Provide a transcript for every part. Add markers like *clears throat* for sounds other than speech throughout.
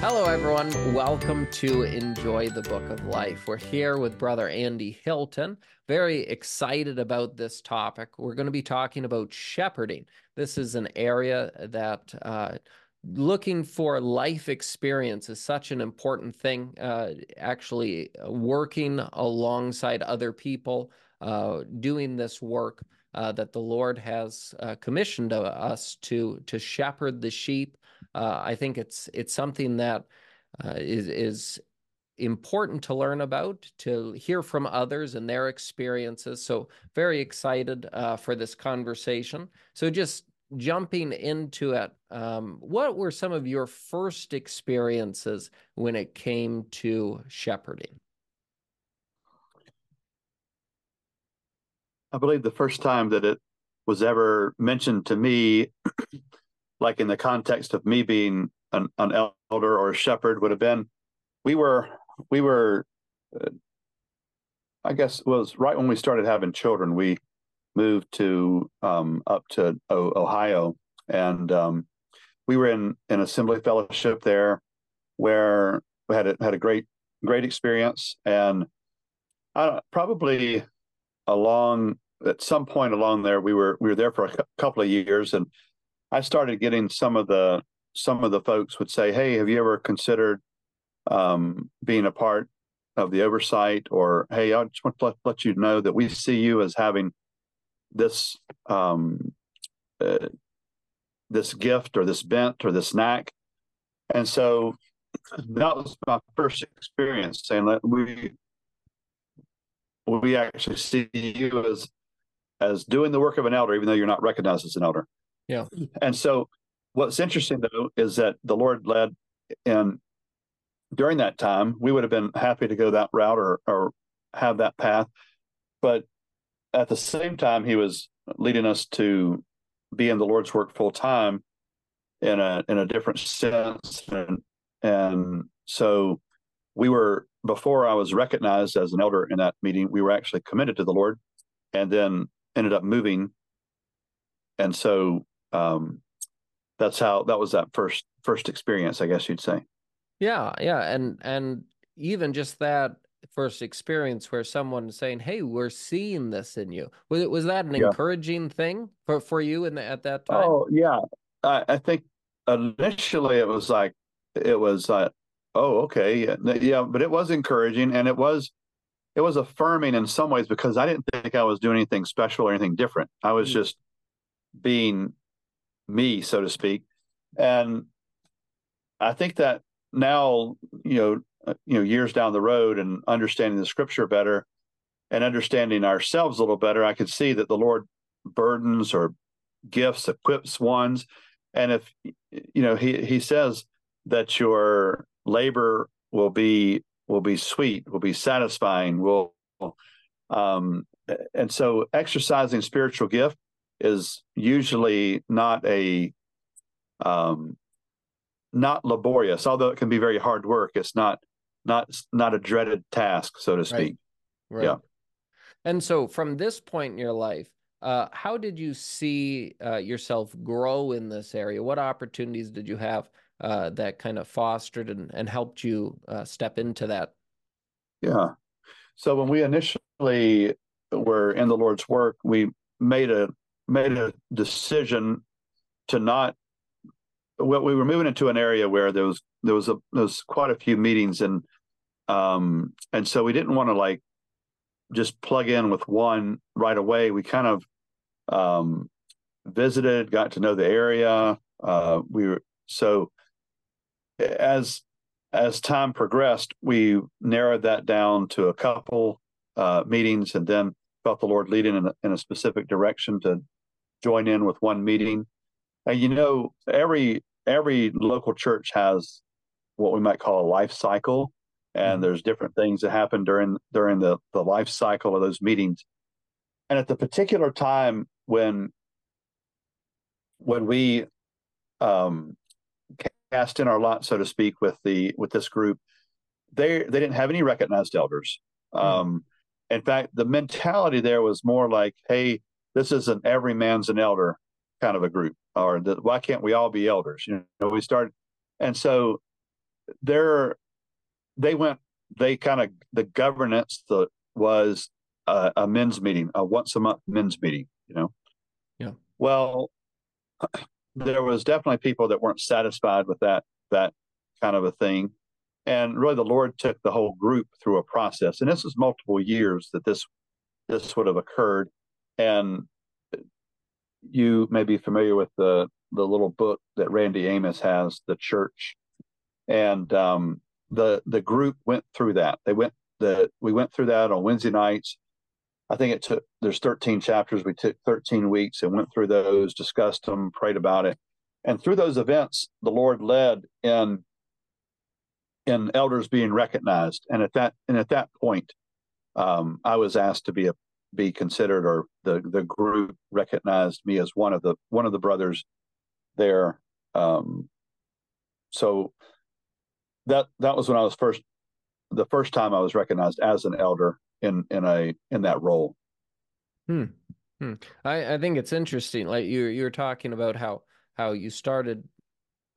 Hello, everyone. Welcome to Enjoy the Book of Life. We're here with Brother Andy Hylton. Very excited about this topic. We're going to be talking about shepherding. This is an area that uh, looking for life experience is such an important thing. Uh, actually, working alongside other people, uh, doing this work. Uh, that the Lord has uh, commissioned us to to shepherd the sheep, uh, I think it's it's something that uh, is is important to learn about, to hear from others and their experiences. So very excited uh, for this conversation. So just jumping into it, um, what were some of your first experiences when it came to shepherding? I believe the first time that it was ever mentioned to me like in the context of me being an, an elder or a shepherd would have been we were we were uh, i guess was right when we started having children we moved to um, up to o- ohio and um, we were in an assembly fellowship there where we had a, had a great great experience. And I, probably along at some point along there we were we were there for a couple of years and I started getting some of the some of the folks would say, "Hey, have you ever considered um, being a part of the oversight?" Or, "Hey, I just want to let, let you know that we see you as having this um, uh, this gift or this bent or this knack." And so that was my first experience saying that we we actually see you as as doing the work of an elder, even though you're not recognized as an elder. Yeah. And so what's interesting though is that the Lord led and during that time we would have been happy to go that route or or have that path. But at the same time he was leading us to be in the Lord's work full time in a in a different sense and and so we were before I was recognized as an elder in that meeting, we were actually committed to the Lord and then ended up moving. And so um, that's how that was that first first experience, I guess you'd say. Yeah, yeah, and and even just that first experience where someone saying, "Hey, we're seeing this in you," was it was that an yeah. encouraging thing for for you in the, at that time? Oh yeah, I, I think initially it was like it was like, oh okay, yeah, yeah, but it was encouraging and it was it was affirming in some ways because I didn't think I was doing anything special or anything different. I was mm. just being me, so to speak. And I think that now, you know, uh, you know, years down the road and understanding the scripture better and understanding ourselves a little better, I could see that the Lord burdens or gifts, equips ones. And if you know, he he says that your labor will be will be sweet, will be satisfying, will um and so exercising spiritual gift is usually not a um, not laborious, although it can be very hard work. It's not not not a dreaded task, so to speak. Right. right. Yeah. And so, from this point in your life, uh, how did you see uh, yourself grow in this area? What opportunities did you have uh, that kind of fostered and, and helped you uh, step into that? Yeah. So when we initially were in the Lord's work, we made a made a decision to not well, we were moving into an area where there was there was a there was quite a few meetings and um and so we didn't want to like just plug in with one right away. We kind of um visited, got to know the area. Uh we were so as as time progressed, we narrowed that down to a couple uh meetings and then felt the Lord leading in a, in a specific direction to join in with one meeting. And you know, every every local church has what we might call a life cycle, and mm-hmm. there's different things that happen during during the the life cycle of those meetings. And at the particular time when when we um, cast in our lot, so to speak, with the with this group, they they didn't have any recognized elders. Mm-hmm. Um, in fact, the mentality there was more like, "Hey, this is an every man's an elder kind of a group or the, why can't we all be elders you know we started and so there they went they kind of the governance was a, a men's meeting, a once a month men's meeting. You know. Yeah. Well, *clears throat* there was definitely people that weren't satisfied with that that kind of a thing, and really the Lord took the whole group through a process, and this is multiple years that this this would have occurred, and you may be familiar with the the little book that Randy Amos has, the church, and um, the the group went through that. They went the we went through that on Wednesday nights. I think it took there's 13 chapters. We took 13 weeks and went through those, discussed them, prayed about it, and through those events, the Lord led in in elders being recognized. And at that and at that point, um, I was asked to be a be considered, or the the group recognized me as one of the one of the brothers there. Um, so that that was when I was first the first time I was recognized as an elder in in a in that role. Hmm. hmm. I I think it's interesting. Like you you were talking about how how you started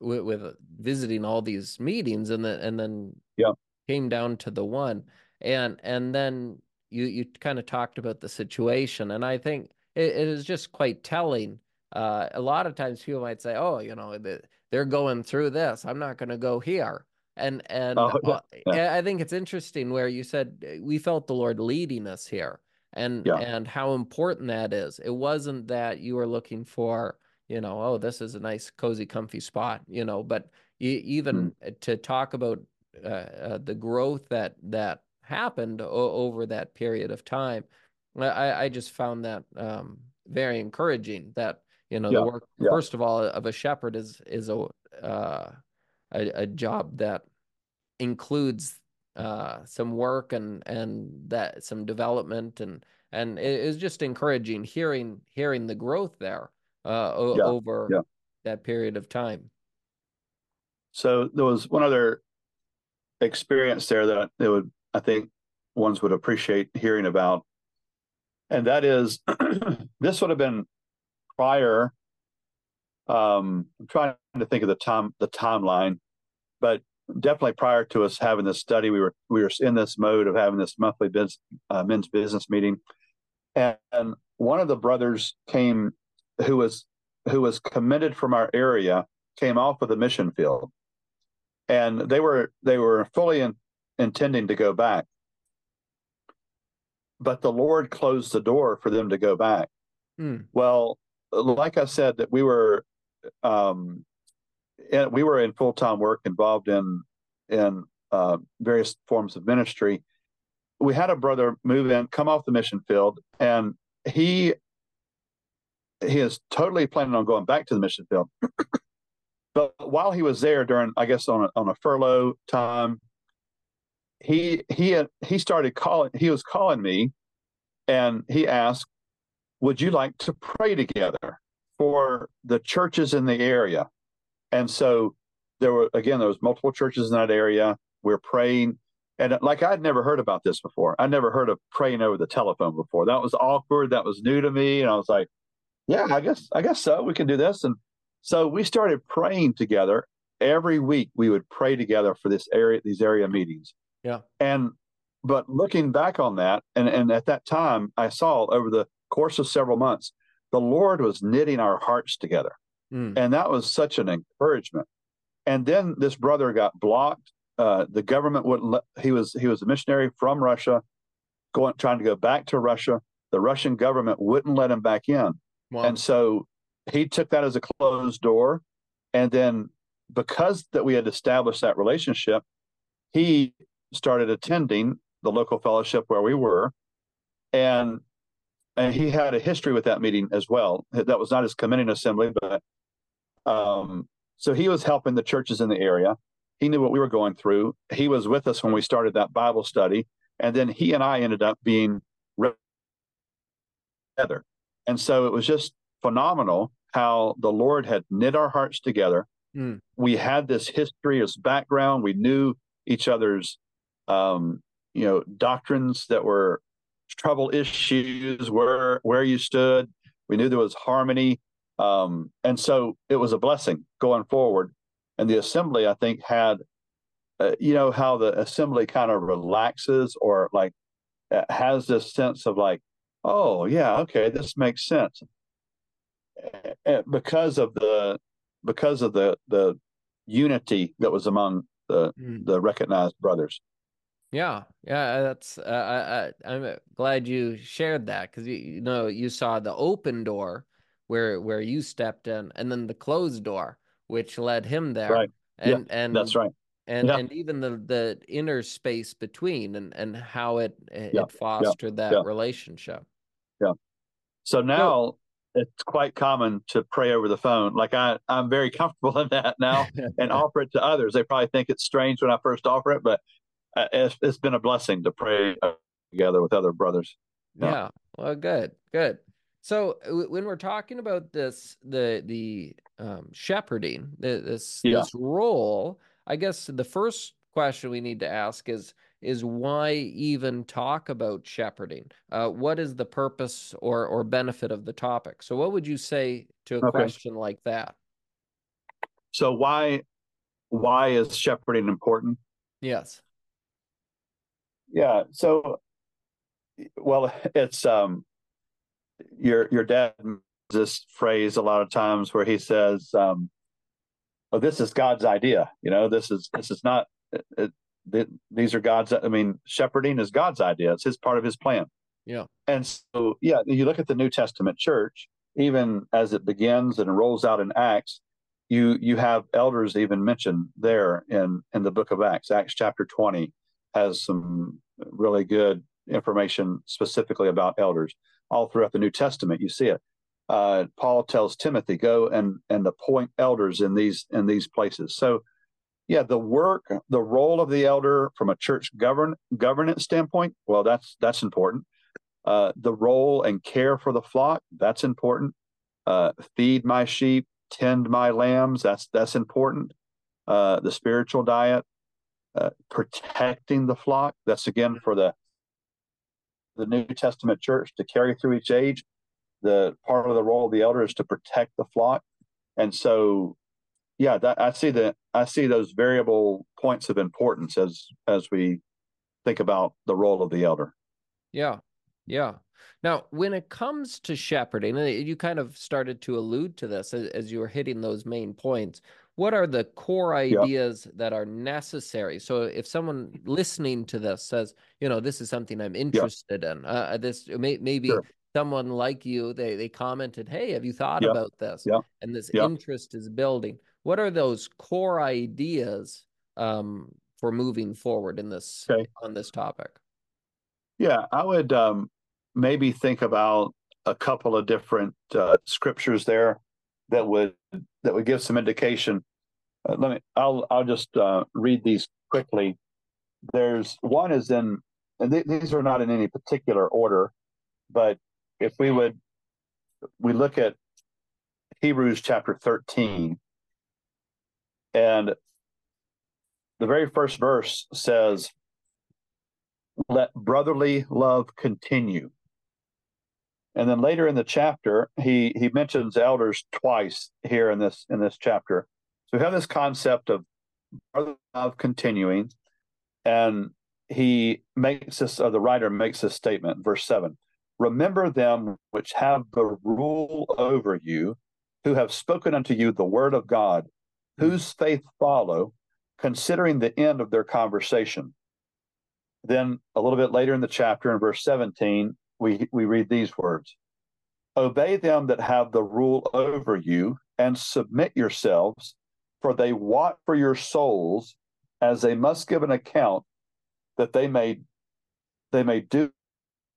with, with visiting all these meetings and then and then yeah came down to the one and and then you you kind of talked about the situation and I think it, it is just quite telling. Uh, a lot of times people might say, "Oh, you know, they're going through this. I'm not going to go here." And and oh, *laughs* yeah, yeah. I think it's interesting where you said uh, we felt the Lord leading us here, and yeah. and how important that is. It wasn't that you were looking for, you know, oh, this is a nice, cozy, comfy spot, you know, but even mm. to talk about uh, uh, the growth that that happened o- over that period of time, I, I just found that um, very encouraging. That you know, the work first of all of a shepherd is is a uh, a, a job that includes uh, some work and and that some development and and it is just encouraging hearing hearing the growth there uh, o- yeah, over yeah. that period of time. So there was one other experience there that it would I think ones would appreciate hearing about, and that is *clears throat* this would have been prior. Um, I'm trying to think of the time the timeline but definitely prior to us having this study, we were we were in this mode of having this monthly biz, uh, men's business meeting, and, and one of the brothers came who was who was commended from our area came off of the mission field, and they were they were fully in, intending to go back, but the Lord closed the door for them to go back. Hmm. Well, like I said, that we were um, we were in full time work, involved in in uh, various forms of ministry. We had a brother move in, come off the mission field, and he he is totally planning on going back to the mission field. *clears throat* but while he was there during, I guess, on a, on a furlough time, he he he started calling. He was calling me, and he asked, "Would you like to pray together for the churches in the area?" And so there were again there was multiple churches in that area. We are praying, and uh, like I'd never heard about this before. I never heard of praying over the telephone before. That was awkward. That was new to me, and I was like, "Yeah, I guess I guess so. We can do this." And so we started praying together every week. We would pray together for this area, these area meetings. Yeah. And but looking back on that, and and at that time, I saw over the course of several months, the Lord was knitting our hearts together. Mm. And that was such an encouragement. And then this brother got blocked. Uh, the government wouldn't let, he was he was a missionary from Russia, going trying to go back to Russia. The Russian government wouldn't let him back in. Wow. And so he took that as a closed door. And then because that we had established that relationship, he started attending the local fellowship where we were. And and he had a history with that meeting as well. That was not his committing assembly, but um, so he was helping the churches in the area. He knew what we were going through. He was with us when we started that Bible study, and then he and I ended up being together. And so it was just phenomenal how the Lord had knit our hearts together. Mm. We had this history this background. We knew each other's, um, you know, doctrines that were trouble issues, where where you stood. We knew there was harmony um, and so it was a blessing going forward. And the assembly, I think, had uh, you know how the assembly kind of relaxes or like uh, has this sense of like, oh yeah, okay, this makes sense because of the because of the the unity that was among the mm. the recognized brothers. Yeah, yeah, that's. Uh, I, I'm glad you shared that because you, you know you saw the open door where where you stepped in, and then the closed door which led him there. Right. And yeah, and that's right. And yeah. and even the the inner space between and and how it it yeah. fostered that relationship. Yeah. So now it's quite common to pray over the phone. Like I, I'm very *laughs* comfortable in that now *laughs* and offer it to others. They probably think it's strange when I first offer it, but it's, it's been a blessing to pray together with other brothers. Yeah. yeah. Well, good, good. So when we're talking about this, the the um, shepherding, this yeah. this role, I guess the first question we need to ask is is why even talk about shepherding? Uh, what is the purpose or or benefit of the topic? So, what would you say to a okay. question like that? So, why why is shepherding important? Yes. Yeah. So, well, it's um, your your dad this phrase a lot of times where he says, um, "Well, this is God's idea." You know, this is this is not. It, these are God's. I mean, shepherding is God's idea. It's His part of His plan. Yeah. And so, yeah, you look at the New Testament church, even as it begins and rolls out in Acts, you you have elders even mentioned there in in the book of Acts. Acts chapter twenty has some really good information specifically about elders. All throughout the New Testament, you see it. Uh, Paul tells Timothy, "Go and and appoint elders in these in these places." So yeah, the work, the role of the elder from a church govern governance standpoint, well, that's that's important. Uh, the role and care for the flock, that's important. Uh, feed my sheep, tend my lambs, that's that's important. Uh, the spiritual diet, uh, protecting the flock, that's again for the the New Testament church to carry through each age. The part of the role of the elder is to protect the flock, and so yeah, that, I see that I see those variable points of importance as as we think about the role of the elder. Yeah, yeah. Now, when it comes to shepherding, you kind of started to allude to this as, as you were hitting those main points. What are the core ideas yeah. that are necessary? So, if someone listening to this says, you know, this is something I'm interested yeah. in, uh, this may, maybe sure. someone like you, they they commented, "Hey, have you thought yeah. about this?" And this interest is building what are those core ideas um, for moving forward in this okay. on this topic? Yeah, I would um, maybe think about a couple of different uh, scriptures there that would that would give some indication. Uh, let me. I'll I'll just uh, read these quickly. There's one is in, and th- these are not in any particular order, but if we would, we look at Hebrews chapter 13, and the very first verse says, Let brotherly love continue. And then later in the chapter, he he mentions elders twice here in this in this chapter. So we have this concept of love continuing, and he makes this, or the writer makes this statement, verse seven. Remember them which have the rule over you, who have spoken unto you the word of God, whose faith follow, considering the end of their conversation. Then a little bit later in the chapter, in verse 17, we, we read these words Obey them that have the rule over you, and submit yourselves, for they watch for your souls, as they must give an account, that they may they may do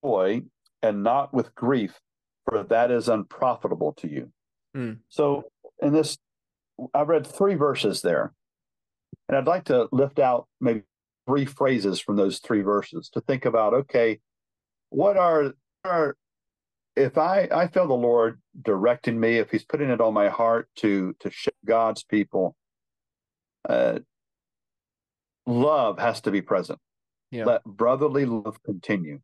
joy and not with grief, for that is unprofitable to you. Mm. So in this I read three verses there, and I'd like to lift out maybe three phrases from those three verses to think about. Okay, what are are if I I feel the Lord directing me, if He's putting it on my heart to to show God's people, uh, love has to be present. Yeah. Let brotherly love continue.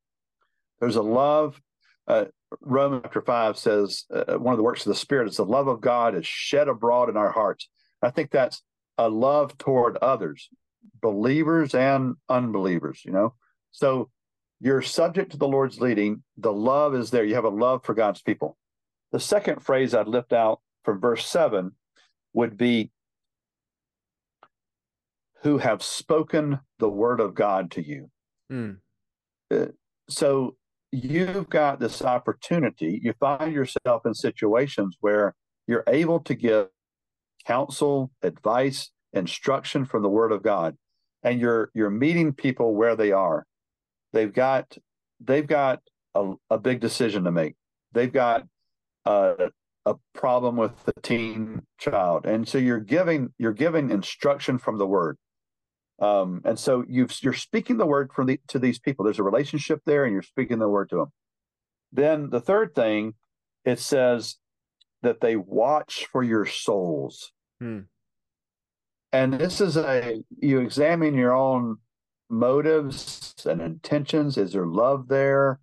There's a love. Uh, Romans chapter 5 says uh, one of the works of the Spirit is the love of God is shed abroad in our hearts. I think that's a love toward others, believers and unbelievers, you know. So you're subject to the Lord's leading. The love is there. You have a love for God's people. The second phrase I'd lift out from verse 7 would be who have spoken the word of God to you. Mm. Uh, so you've got this opportunity. You find yourself in situations where you're able to give counsel, advice, instruction from the word of God. And you're you're meeting people where they are. They've got they've got a, a big decision to make. They've got a, a problem with the teen child. And so you're giving you're giving instruction from the word. Um, and so you are speaking the word from the, to these people. There's a relationship there, and you're speaking the word to them. Then the third thing, it says that they watch for your souls. Hmm. And this is a you examine your own motives and intentions. Is there love there?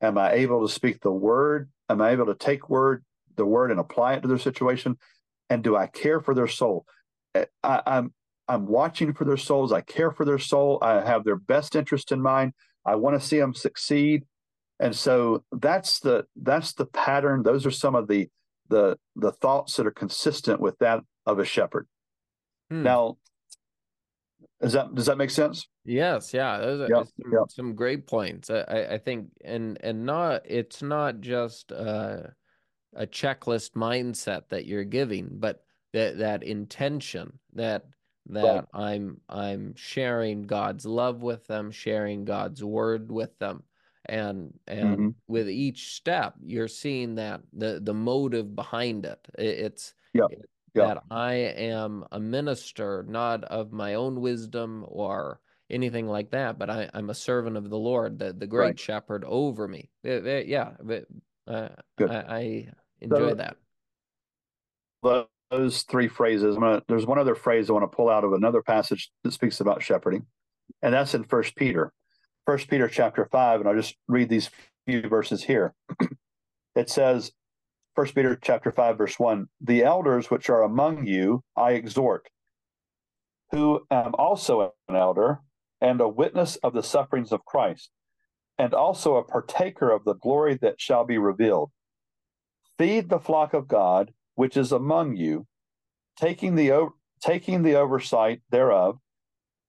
Am I able to speak the word? Am I able to take word the word and apply it to their situation? And do I care for their soul? I, I'm I'm watching for their souls. I care for their soul. I have their best interest in mind. I want to see them succeed. And so that's the that's the pattern. Those are some of the the the thoughts that are consistent with that of a shepherd. Hmm. Now, does that does that make sense? Yes, yeah, those are yep, some, yep. some, great points. I, I think, and and not it's not just uh, a checklist mindset that you're giving, but that that intention that that right. I'm I'm sharing God's love with them, sharing God's word with them. And and mm-hmm. with each step, you're seeing that the the motive behind it. It's yeah. It, that I am a minister, not of my own wisdom or anything like that, but I, am a servant of the Lord, the, the great right. shepherd over me. It, it, yeah, uh, I, I, enjoy so, that. Those three phrases. Gonna, there's one other phrase I want to pull out of another passage that speaks about shepherding, and that's in First Peter, First Peter chapter five, and I'll just read these few verses here. *clears throat* it says, First Peter chapter five, verse one: The elders which are among you, I exhort, who am also an elder and a witness of the sufferings of Christ, and also a partaker of the glory that shall be revealed. Feed the flock of God which is among you, taking the taking the oversight thereof,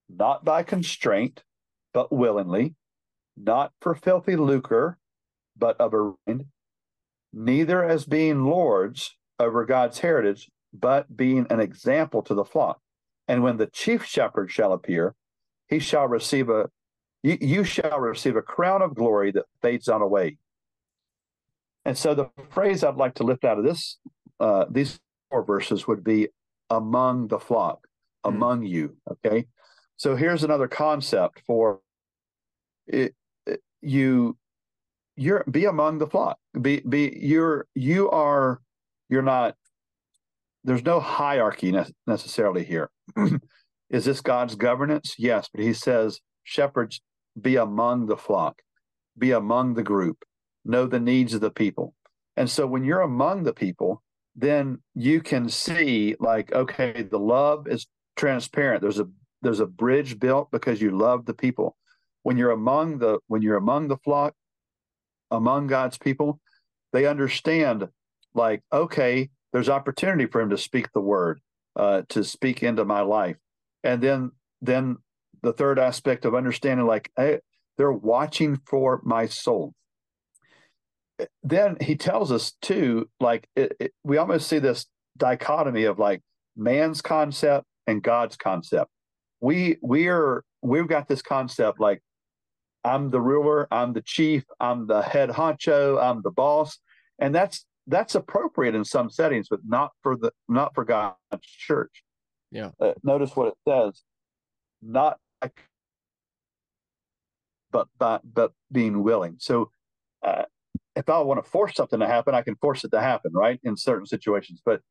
not by constraint, but willingly, not for filthy lucre, but of a neither as being lords over God's heritage, but being an example to the flock. And when the chief shepherd shall appear, he shall receive a you, you shall receive a crown of glory that fades not away. And so the phrase I'd like to lift out of this uh, these four verses would be among the flock, mm-hmm. among you. Okay. So here's another concept for it, it, you you're be among the flock. Be be you're you are you're not there's no hierarchy ne- necessarily here. *clears throat* Is this God's governance? Yes, but he says shepherds be among the flock, be among the group, know the needs of the people. And so when you're among the people, then you can see like okay the love is transparent there's a there's a bridge built because you love the people when you're among the when you're among the flock among god's people they understand like okay there's opportunity for him to speak the word uh, to speak into my life and then then the third aspect of understanding like hey, they're watching for my soul then he tells us too, like it, it, we almost see this dichotomy of like man's concept and God's concept. We we are we've got this concept like I'm the ruler, I'm the chief, I'm the head honcho, I'm the boss, and that's that's appropriate in some settings, but not for the not for God's church. Yeah. Uh, notice what it says, not but but but being willing. So uh, if I want to force something to happen, I can force it to happen, right? In certain situations. But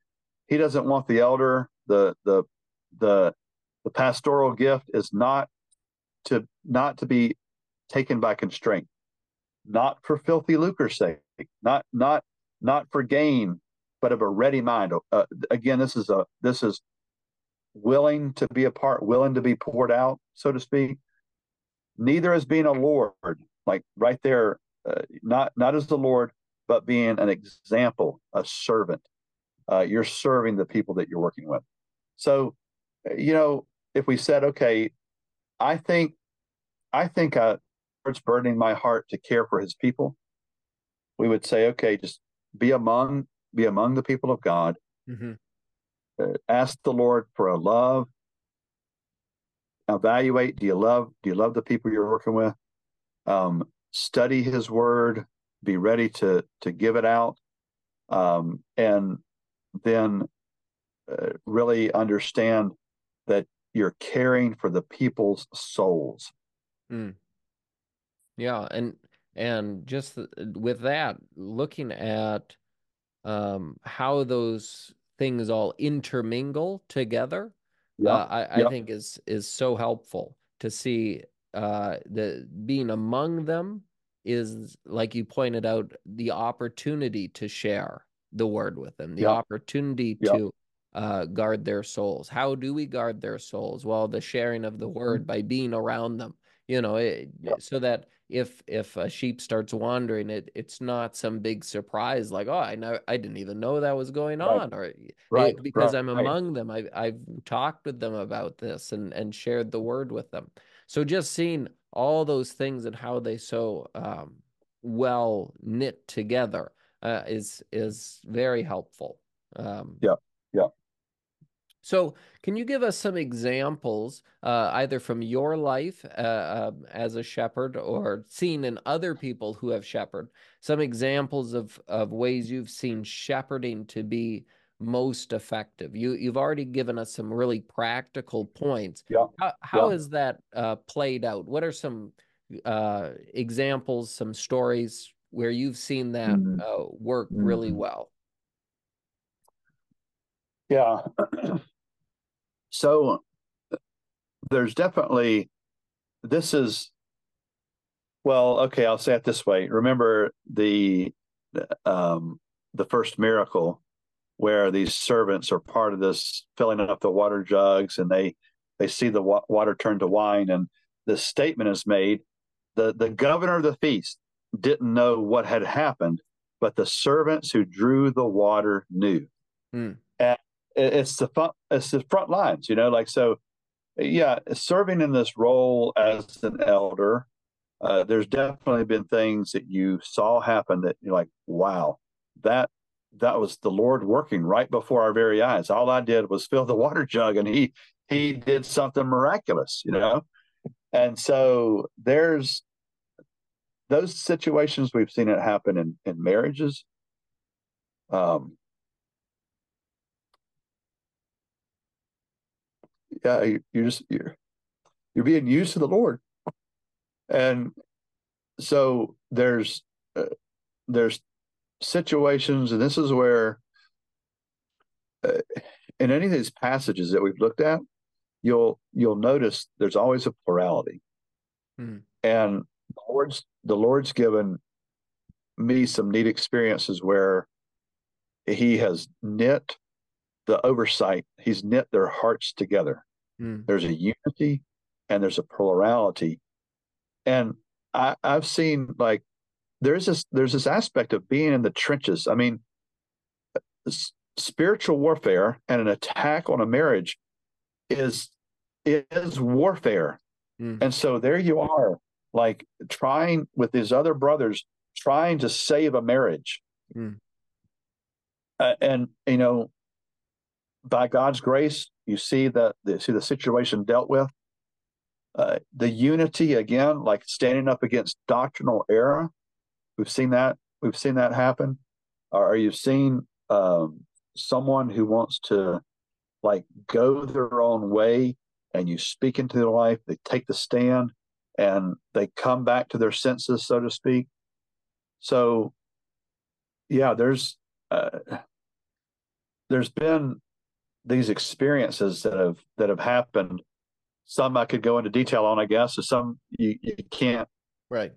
he doesn't want the elder, the the the the pastoral gift is not to not to be taken by constraint, not for filthy lucre's sake, not not not for gain, but of a ready mind. Uh, again, this is a this is willing to be a part, willing to be poured out, so to speak. Neither as being a Lord, like right there, uh, not not as the Lord, but being an example, a servant. Uh, you're serving the people that you're working with. So, you know, if we said, okay, I think, I think uh, it's burdening my heart to care for His people, we would say, okay, just be among be among the people of God. Mm-hmm. Uh, ask the Lord for a love. Evaluate: Do you love? Do you love the people you're working with? Um, study His Word. Be ready to to give it out, um, and then uh, really understand that you're caring for the people's souls. Mm. Yeah, and and just with that, looking at um, how those things all intermingle together, yeah. uh, I, yeah. I, think is is so helpful to see uh, the being among them is like you pointed out the opportunity to share the word with them, the yeah. opportunity to uh, guard their souls. How do we guard their souls? Well, the sharing of the word mm-hmm. by being around them, you know, it, so that if if a sheep starts wandering, it it's not some big surprise like oh I know I didn't even know that was going on right. or right. It, because right. I'm among them. I I've talked with them about this and and shared the word with them. So just seeing all those things and how they so um, well knit together uh, is is very helpful. Um, yeah, yeah. So, can you give us some examples, uh, either from your life uh, uh, as a shepherd or seen in other people who have shepherded, some examples of, of ways you've seen shepherding to be most effective? You, you've already given us some really practical points. Yeah. How, how yeah. has that uh, played out? What are some uh, examples, some stories where you've seen that mm-hmm. Uh, work really mm-hmm. well? Yeah. *clears throat* So there's definitely this is well, okay, I'll say it this way. Remember the um, the first miracle where these servants are part of this filling up the water jugs and they they see the wa- water turn to wine and this statement is made the the governor of the feast didn't know what had happened but the servants who drew the water knew mm. and it's the front it's the front lines you know like so yeah serving in this role as an elder uh, there's definitely been things that you saw happen that you're like wow that that was the lord working right before our very eyes. All i did was fill the *laughs* water jug and he he did something miraculous you know? And so there's those situations we've seen it happen in in marriages um yeah, you're just you're you're being used to the Lord, and so there's uh, there's situations, and this is where uh, in any of these passages that we've looked at, you'll you'll notice there's always a plurality, mm-hmm. and the Lord's the Lord's given me some neat experiences where He has knit the oversight. He's knit their hearts together. Mm. There's a unity and there's a plurality. And I, I've seen like there's this there's this aspect of being in the trenches. I mean, spiritual warfare and an attack on a marriage is is warfare. Mm. And so there you are, like trying with these other brothers, trying to save a marriage. Mm. Uh, and you know, by God's grace, you see that the see the situation dealt with. Uh, the unity again, like standing up against doctrinal error. We've seen that. We've seen that happen. Are you seeing um, someone who wants to like go their own way, and you speak into their life? They take the stand, and they come back to their senses, so to speak. So, yeah, there's uh, there's been these experiences that have that have happened. Some I could go into detail on, I guess. some you, you can't right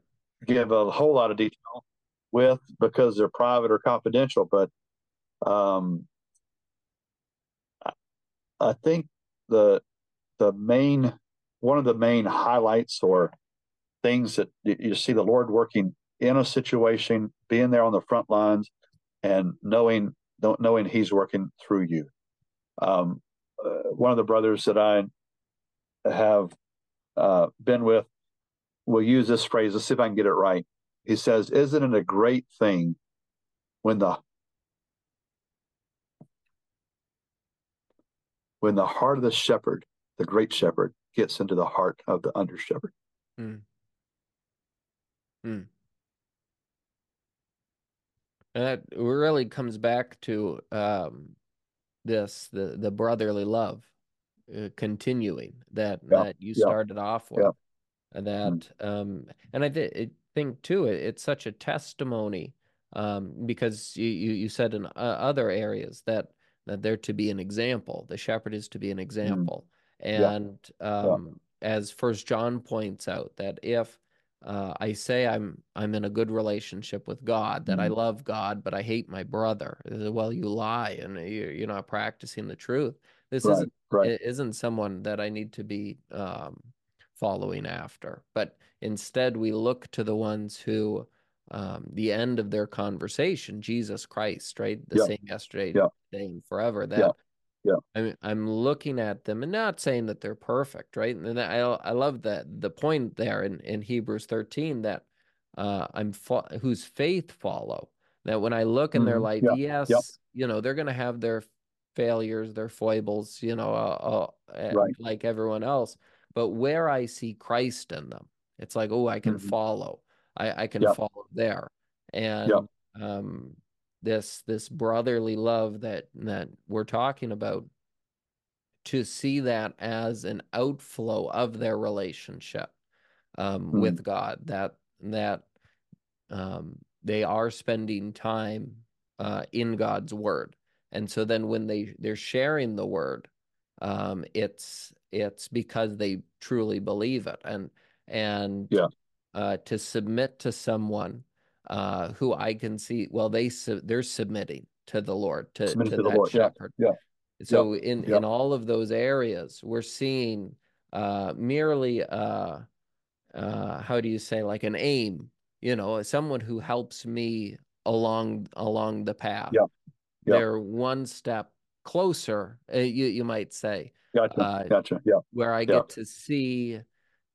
give a whole lot of detail with because they're private or confidential. But um, I, I think the the main one of the main highlights or things that you see the Lord working in a situation, being there on the front lines, and knowing knowing He's working through you. Um, uh, one of the brothers that I have uh, been with will use this phrase. Let's see if I can get it right. He says, "Isn't it a great thing when the when the heart of the shepherd, the great shepherd, gets into the heart of the under shepherd?" Mm. Mm. And that really comes back to um, this the the brotherly love uh, continuing that yeah. that you started off with, yeah. and that mm. um, and I th- think too it, it's such a testimony um, because you, you you said in uh, other areas that that they're to be an example. The shepherd is to be an mm. example, mm. and um, as First John points out that if uh, I say I'm I'm in a good relationship with God, that mm-hmm. I love God, but I hate my brother. Well, you lie, and you're not practicing the truth. This right, isn't right. isn't someone that I need to be um, following after. But instead, we look to the ones who, um, the end of their conversation, Jesus Christ, right, the same yesterday, today, and forever. That yeah I'm I'm looking at them and not saying that they're perfect, right? And I I love that the point there in in Hebrews 13 that uh I'm fo- whose faith follow. That when I look in mm-hmm. their life, yeah. yes, you know, they're going to have their failures, their foibles, you know, uh, uh, right. like everyone else. But where I see Christ in them, it's like, oh, I can mm-hmm. follow. I, I can follow there. And um, this this brotherly love that that we're talking about to see that as an outflow of their relationship um, mm-hmm. with God that that um, they are spending time uh, in God's word and so then when they they're sharing the word um, it's it's because they truly believe it and and yeah. uh, to submit to someone uh, who I can see. Well, they they're submitting to the Lord to, to, to that Lord. shepherd. Yeah. yeah. So in in all of those areas, we're seeing uh, merely uh, uh, how do you say like an aim? You know, someone who helps me along along the path. Yeah. yeah. They're one step closer. Uh, you you might say. Gotcha. Uh, gotcha. Yeah. Where I get to see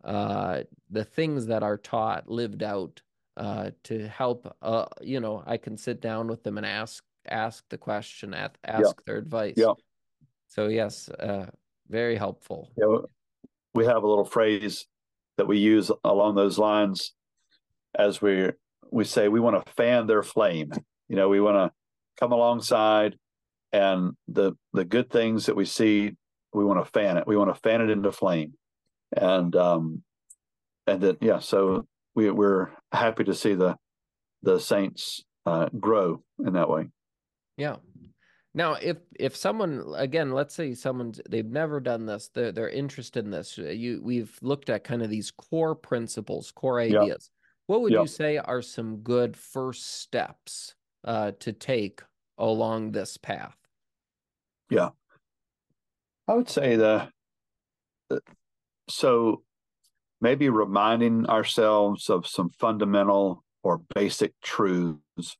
uh, the things that are taught lived out uh, to help. Uh, you know, I can sit down with them and ask ask the question, ask, ask yeah. their advice. Yeah. So yes, uh, very helpful. Yeah, we have a little phrase that we use along those lines as we we say we want to fan their flame. You know, we want to come alongside and the the good things that we see, we want to fan it. We want to fan it into flame. And um and then yeah, so we, we're happy to see the the saints uh, grow in that way. Yeah. Now, if if someone again, let's say someone's they've never done this, they're they're interested in this. You we've looked at kind of these core principles, core ideas. Yeah. What would yeah. you say are some good first steps uh, to take along this path? Yeah, I would say the so maybe reminding ourselves of some fundamental or basic truths.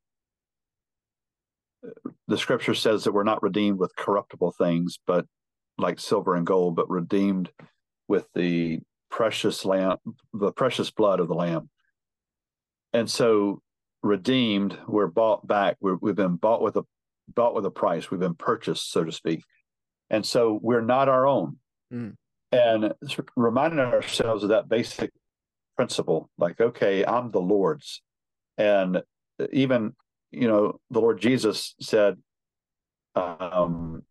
The scripture says that we're not redeemed with corruptible things, but like silver and gold, but redeemed with the precious lamb, the precious blood of the lamb. And so redeemed, we're bought back. we have been bought with a bought with a price. We've been purchased, so to speak. And so we're not our own. Mm and reminding ourselves of that basic principle like okay i'm the lord's. And even you know the lord jesus said um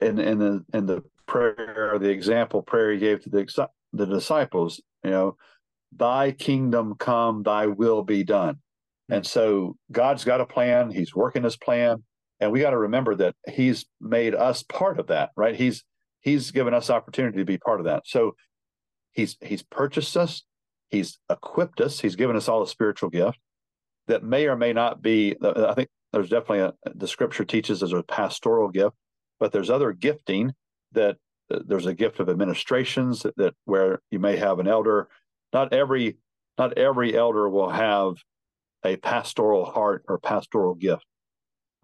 in in the in the prayer the example prayer he gave to the the disciples you know thy kingdom come thy will be done. And so god's got a plan he's working his plan and we got to remember that he's made us part of that right? He's he's given us opportunity to be part of that. So he's he's purchased us, he's equipped us, he's given us all a spiritual gift that may or may not be. I think there's definitely a the scripture teaches there's a pastoral gift, but there's other gifting that there's a gift of administrations that, that where you may have an elder. Not every not every elder will have a pastoral heart or pastoral gift.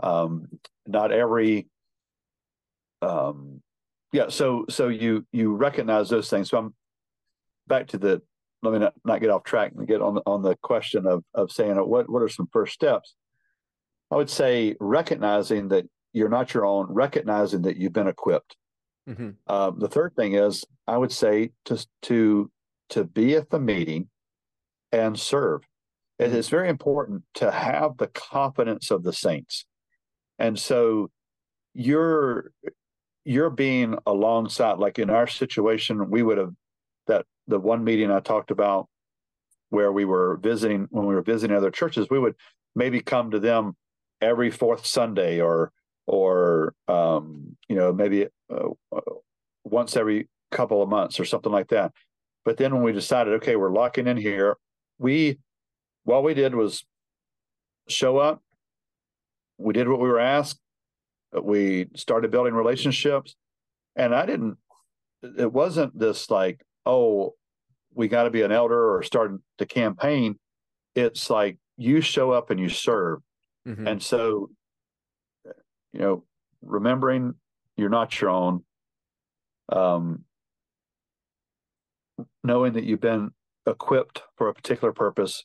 Um, not every um, yeah so so you you recognize those things. So i'm back to the let me not, not get off track and get on on the question of of saying what what are some first steps? I would say recognizing that you're not your own recognizing that you've been equipped. Mm-hmm. um, the third thing is i would say to to to be at the meeting and serve. It mm-hmm. is very important to have the confidence of the saints. And so you're you're being alongside like in our situation we would have that the one meeting i talked about where we were visiting when we were visiting other churches we would maybe come to them every fourth sunday or or um, you know maybe uh, once every couple of months or something like that. But then when we decided okay we're locking in here we what we did was show up. We did what we were asked we started building relationships and i didn't it wasn't this like oh we got to be an elder or start the campaign it's like you show up and you serve mm-hmm. and so you know remembering you're not your own um, knowing that you've been equipped for a particular purpose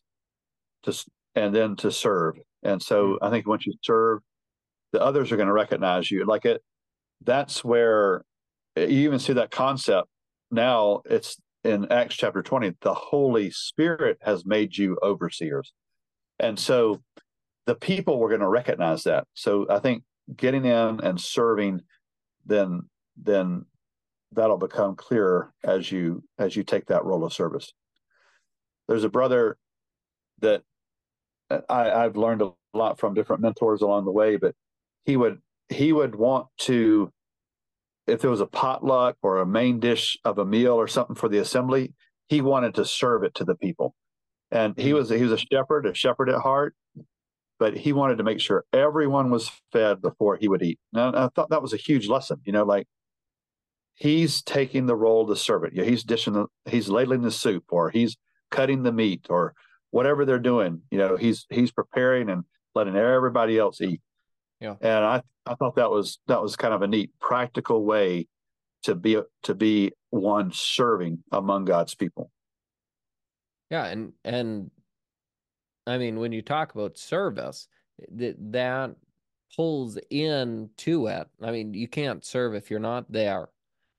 to and then to serve and so mm-hmm. i think once you serve the others are going to recognize you. Like it, that's where you even see that concept. Now it's in Acts chapter 20, the Holy Spirit has made you overseers. And so the people were going to recognize that. So I think getting in and serving, then then that'll become clearer as you as you take that role of service. There's a brother that uh, I, I've learned a lot from different mentors along the way, but he would he would want to if there was a potluck or a main dish of a meal or something for the assembly he wanted to serve it to the people. And he mm-hmm. was he was a shepherd a shepherd at heart but he wanted to make sure everyone was fed before he would eat. And i thought that was a huge lesson you know like he's taking the role of the servant yeah he's dishing the he's ladling the soup or he's cutting the meat or whatever they're doing. You know he's he's preparing and letting everybody else eat yeah. And I I thought that was that was kind of a neat practical way to be to be one serving among God's people. Yeah, and and I mean when you talk about service, that that pulls in to it. I mean, you can't serve if you're not there.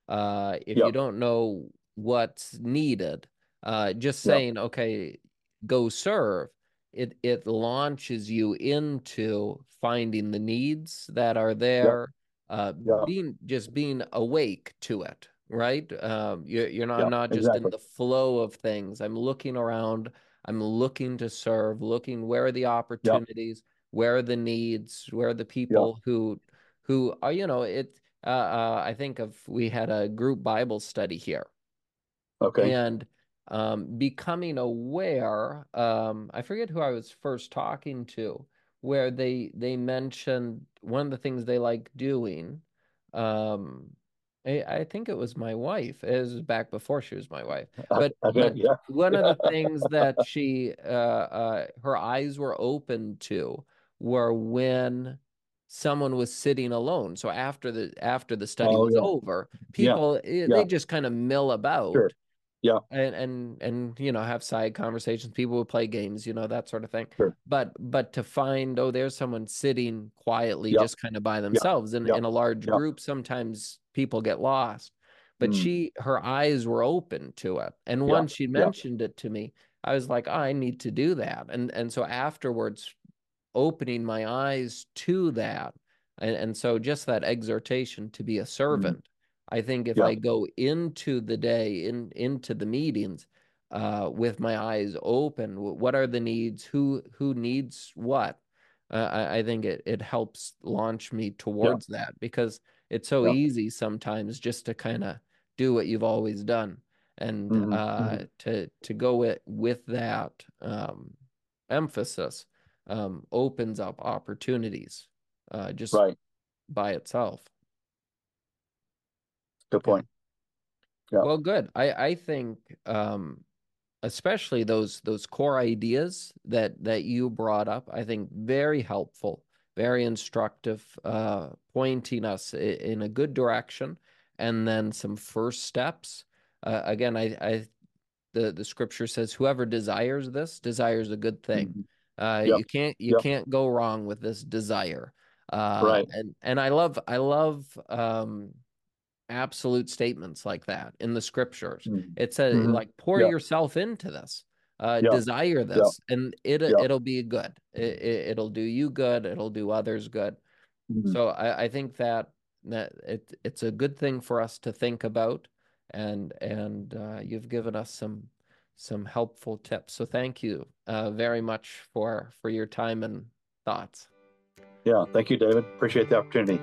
Uh if yep. you don't know what's needed. Uh just saying, yep. okay, go serve it it launches you into finding the needs that are there uh being just being awake to it right? Um you're, you're not not just exactly. in the flow of things. I'm looking around. I'm looking to serve looking where are the opportunities where are the needs where are the people who who are you know it uh, uh i think of we had a group bible study here. Okay. And um, becoming aware. Um, I forget who I was first talking to, where they they mentioned one of the things they like doing. Um, I, I think it was my wife. It was back before she was my wife. *laughs* But, but yeah. one of the things that she uh, uh, her eyes were open to were when someone was sitting alone. So after the after the study oh, was yeah. over, people yeah. they just kind of mill about. Sure yeah and and and you know have side conversations people would play games you know that sort of thing sure. but but to find oh there's someone sitting quietly just kind of by themselves yep. in, in a large group sometimes people get lost but mm. she her eyes were open to it and once she mentioned it to me i was like oh, i need to do that and and so afterwards opening my eyes to that and, and so just that exhortation to be a mm. servant. I think if yeah. I go into the day, in into the meetings, uh, with my eyes open, what are the needs? Who who needs what? Uh, I, I, think it it helps launch me towards yeah. that because it's so yeah. easy sometimes just to kind of do what you've always done, and mm-hmm. uh, mm-hmm. to to go with with that um, emphasis um, opens up opportunities uh, just right. by itself. Good point. Yeah. Well, good. I I think um, especially those those core ideas that that you brought up. I think very helpful, very instructive, uh, pointing us in a good direction, and then some first steps. Uh, again, I I the the scripture says whoever desires this desires a good thing. Mm-hmm. Uh, yep. You can't you yep. can't go wrong with this desire. Uh, right. And and I love I love um, absolute statements like that in the scriptures. Mm-hmm. It says mm-hmm. like pour yep. yourself into this. Uh, desire this and it it'll be good it, will it, do you good it'll do others good mm-hmm. so I, I think that that it it's a good thing for us to think about and and uh, you've given us some some helpful tips. So thank you uh, very much for for your time and thoughts. Yeah, thank you, David. Appreciate the opportunity.